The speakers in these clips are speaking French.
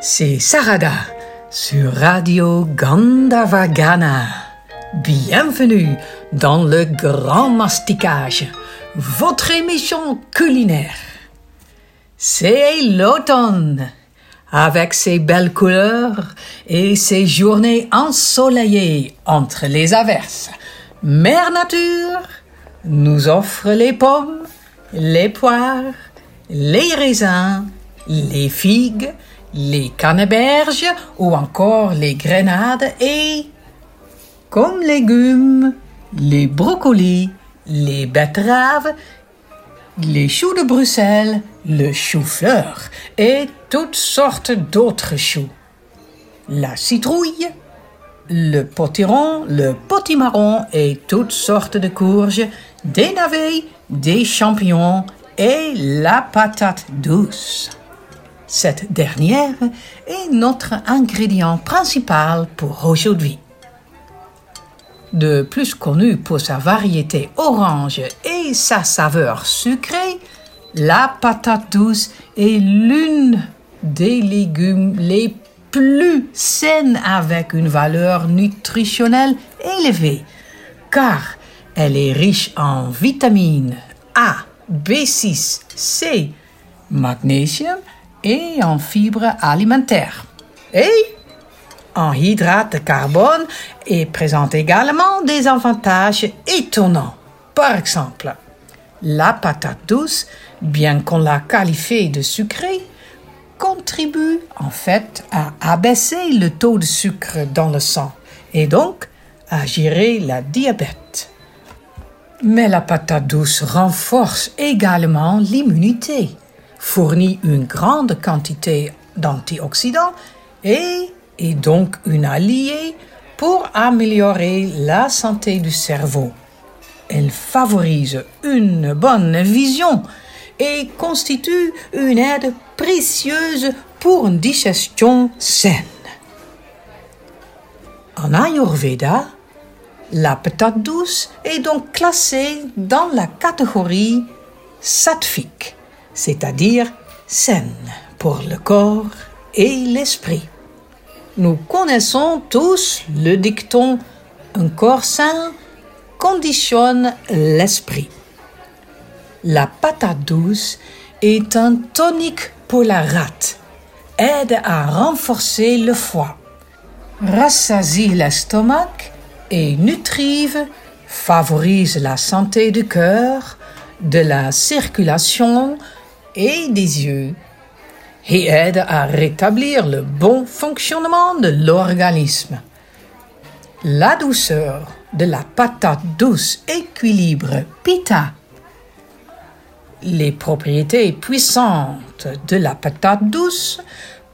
C'est Sarada sur Radio Gandavagana. Bienvenue dans le Grand Masticage, votre émission culinaire. C'est l'automne, avec ses belles couleurs et ses journées ensoleillées entre les averses. Mère Nature nous offre les pommes, les poires, les raisins, les figues, les canneberges ou encore les grenades et, comme légumes, les brocolis, les betteraves, les choux de Bruxelles, le chou-fleur et toutes sortes d'autres choux. La citrouille, le potiron, le potimarron et toutes sortes de courges, des navets, des champignons et la patate douce. Cette dernière est notre ingrédient principal pour aujourd'hui. De plus connu pour sa variété orange et sa saveur sucrée, la patate douce est l'une des légumes les plus saines avec une valeur nutritionnelle élevée, car elle est riche en vitamines A, B6, C, magnésium et en fibres alimentaires. Et en hydrate de carbone et présente également des avantages étonnants. Par exemple, la patate douce, bien qu'on la qualifie de sucrée, contribue en fait à abaisser le taux de sucre dans le sang et donc à gérer la diabète. Mais la patate douce renforce également l'immunité fournit une grande quantité d'antioxydants et est donc une alliée pour améliorer la santé du cerveau. Elle favorise une bonne vision et constitue une aide précieuse pour une digestion saine. En Ayurveda, la patate douce est donc classée dans la catégorie sattvique c'est-à-dire saine pour le corps et l'esprit. Nous connaissons tous le dicton Un corps sain conditionne l'esprit. La patate douce est un tonique pour la rate, aide à renforcer le foie, rassasie l'estomac et nutrive, favorise la santé du cœur, de la circulation, et des yeux et aide à rétablir le bon fonctionnement de l'organisme. La douceur de la patate douce équilibre Pita. Les propriétés puissantes de la patate douce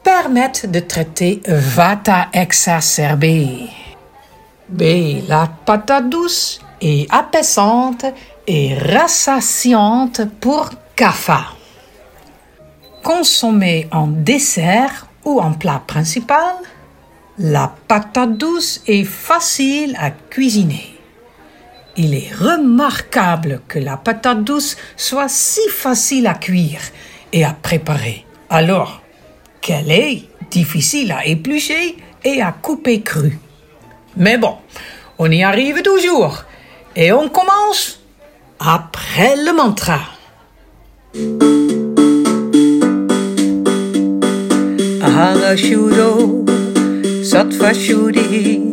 permettent de traiter Vata exacerbé. B. La patate douce est apaisante et rassasiante pour Kapha. Consommée en dessert ou en plat principal, la patate douce est facile à cuisiner. Il est remarquable que la patate douce soit si facile à cuire et à préparer, alors qu'elle est difficile à éplucher et à couper crue. Mais bon, on y arrive toujours et on commence après le mantra. Ahara Sattva Shuddhi,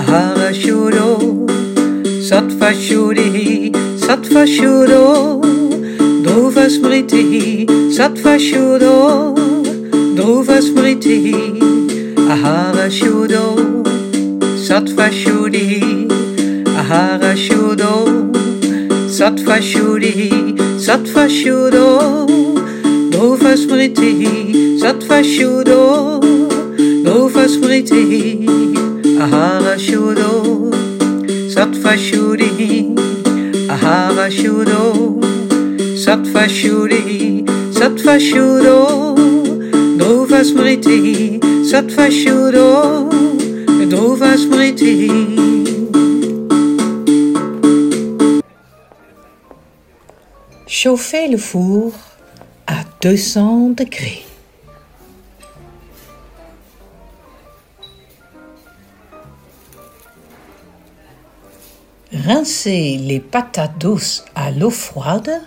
Ahara Sattva Shuddhi, Sattva Shudo, Dhruva Smriti, Sattva Shudo, Dhruva Smriti, Ahara Shudo, Sattva Shuddhi, Ahara Shudo, Sattva Shuddhi, Sattva Shudo, Dhruva Smriti, Sattva Shuddho, Dhruva Smriti, Ahara Shuddho, Sattva Shuddhi, Ahara Shuddho, Sattva Shuddhi, Sattva Shuddho, Dhruva Smriti, Sattva Shuddho, Dhruva Smriti. Chauffez le four à 200 degrés. Rincez les patates douces à l'eau froide.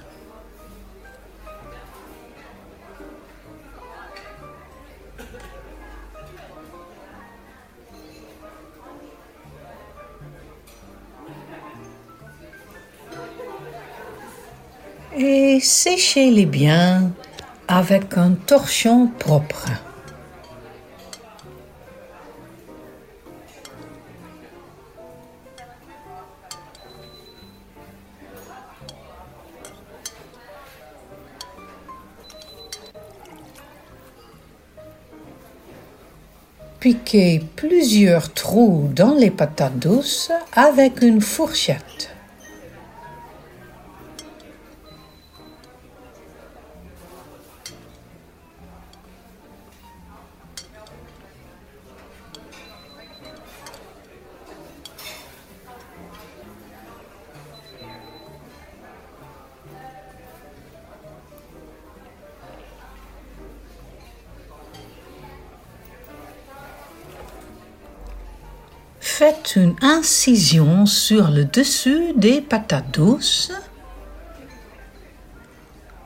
Et séchez-les bien avec un torchon propre. Piquez plusieurs trous dans les patates douces avec une fourchette. Faites une incision sur le dessus des patates douces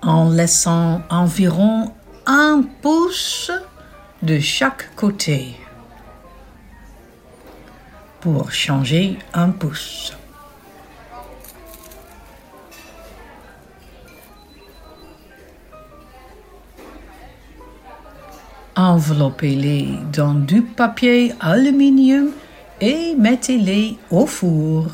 en laissant environ un pouce de chaque côté pour changer un pouce. Enveloppez-les dans du papier aluminium et mettez-les au four.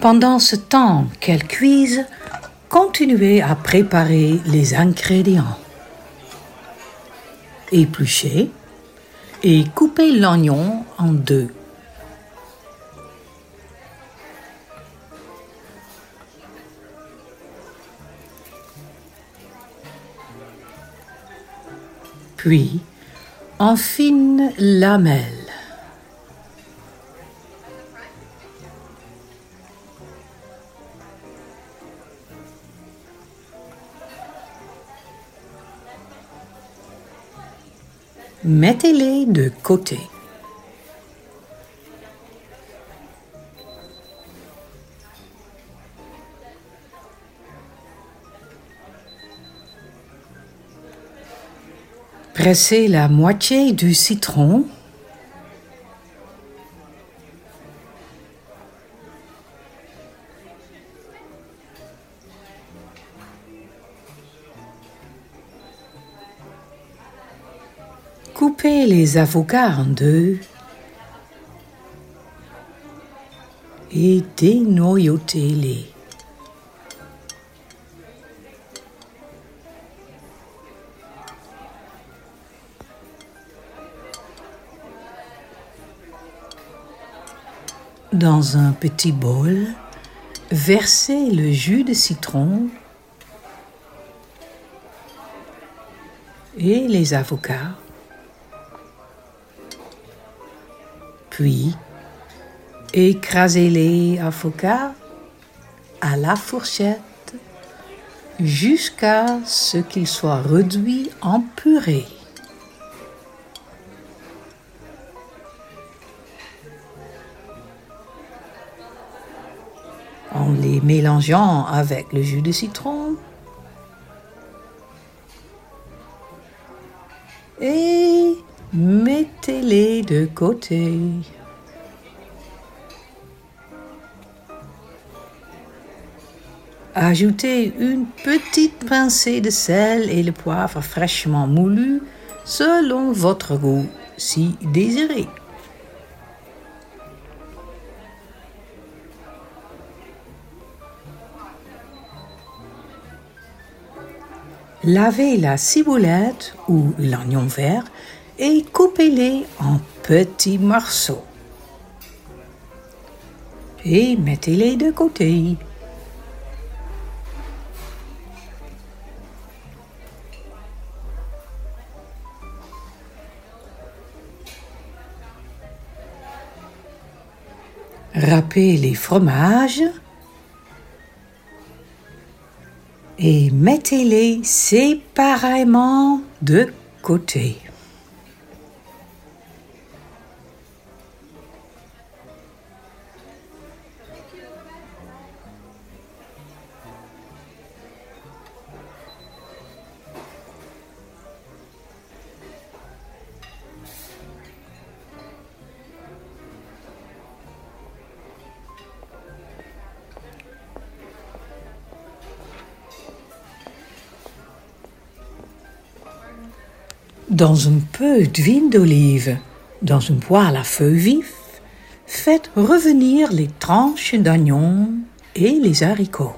Pendant ce temps qu'elles cuisent, continuez à préparer les ingrédients. Épluchez et coupez l'oignon en deux. Puis, en fines lamelles. Mettez-les de côté. Pressez la moitié du citron. Coupez les avocats en deux et dénoyautez-les. Dans un petit bol, versez le jus de citron et les avocats. Puis, écrasez les avocats à la fourchette jusqu'à ce qu'ils soient réduits en purée. En les mélangeant avec le jus de citron de côté. Ajoutez une petite pincée de sel et le poivre fraîchement moulu selon votre goût si désiré. Lavez la ciboulette ou l'oignon vert et coupez-les en petits morceaux. Et mettez-les de côté. Râpez les fromages et mettez-les séparément de côté. Dans un peu d'huile d'olive, dans une poêle à feu vif, faites revenir les tranches d'oignons et les haricots.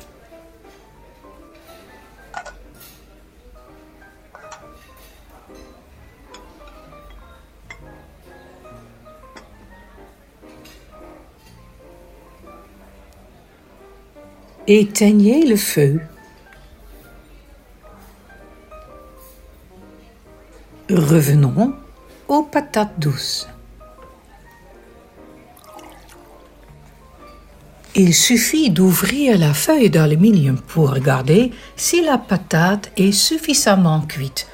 Éteignez le feu. Revenons aux patates douces. Il suffit d'ouvrir la feuille d'aluminium pour regarder si la patate est suffisamment cuite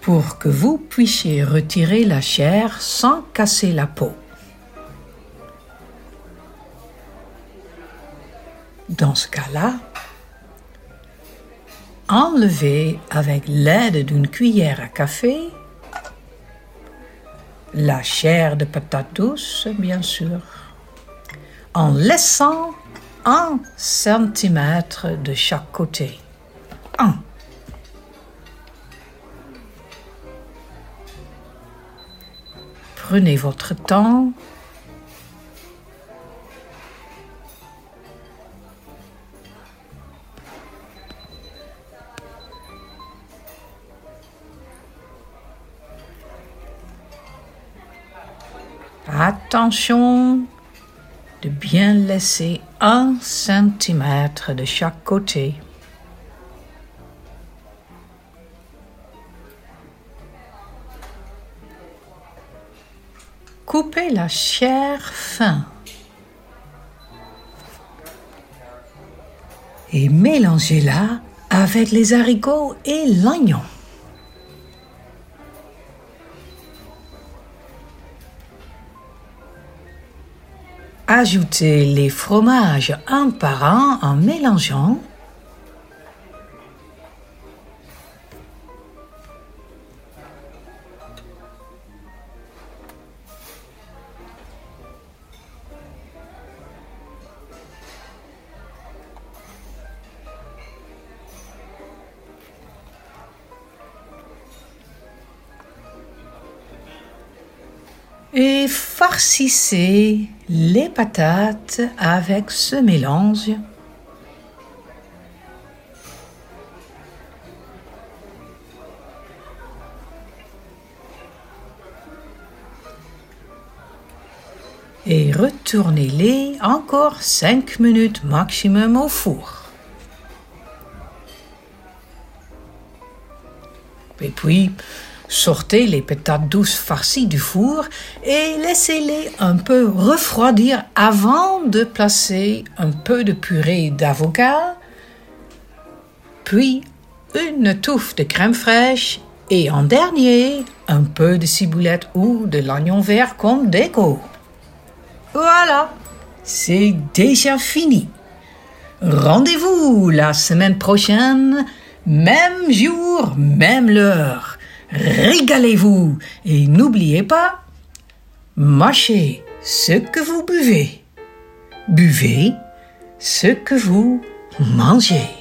pour que vous puissiez retirer la chair sans casser la peau. Dans ce cas-là, enlevez avec l'aide d'une cuillère à café la chair de patate douce, bien sûr, en laissant un centimètre de chaque côté. Prenez votre temps Attention de bien laisser un centimètre de chaque côté. Coupez la chair fin et mélangez-la avec les haricots et l'oignon. Ajoutez les fromages un par un en mélangeant. Et farcissez les patates avec ce mélange. Et retournez-les encore 5 minutes maximum au four. Et puis, Sortez les patates douces farcies du four et laissez-les un peu refroidir avant de placer un peu de purée d'avocat, puis une touffe de crème fraîche et en dernier un peu de ciboulette ou de l'oignon vert comme déco. Voilà, c'est déjà fini. Rendez-vous la semaine prochaine, même jour, même l'heure régalez-vous et n'oubliez pas, mâchez ce que vous buvez, buvez ce que vous mangez.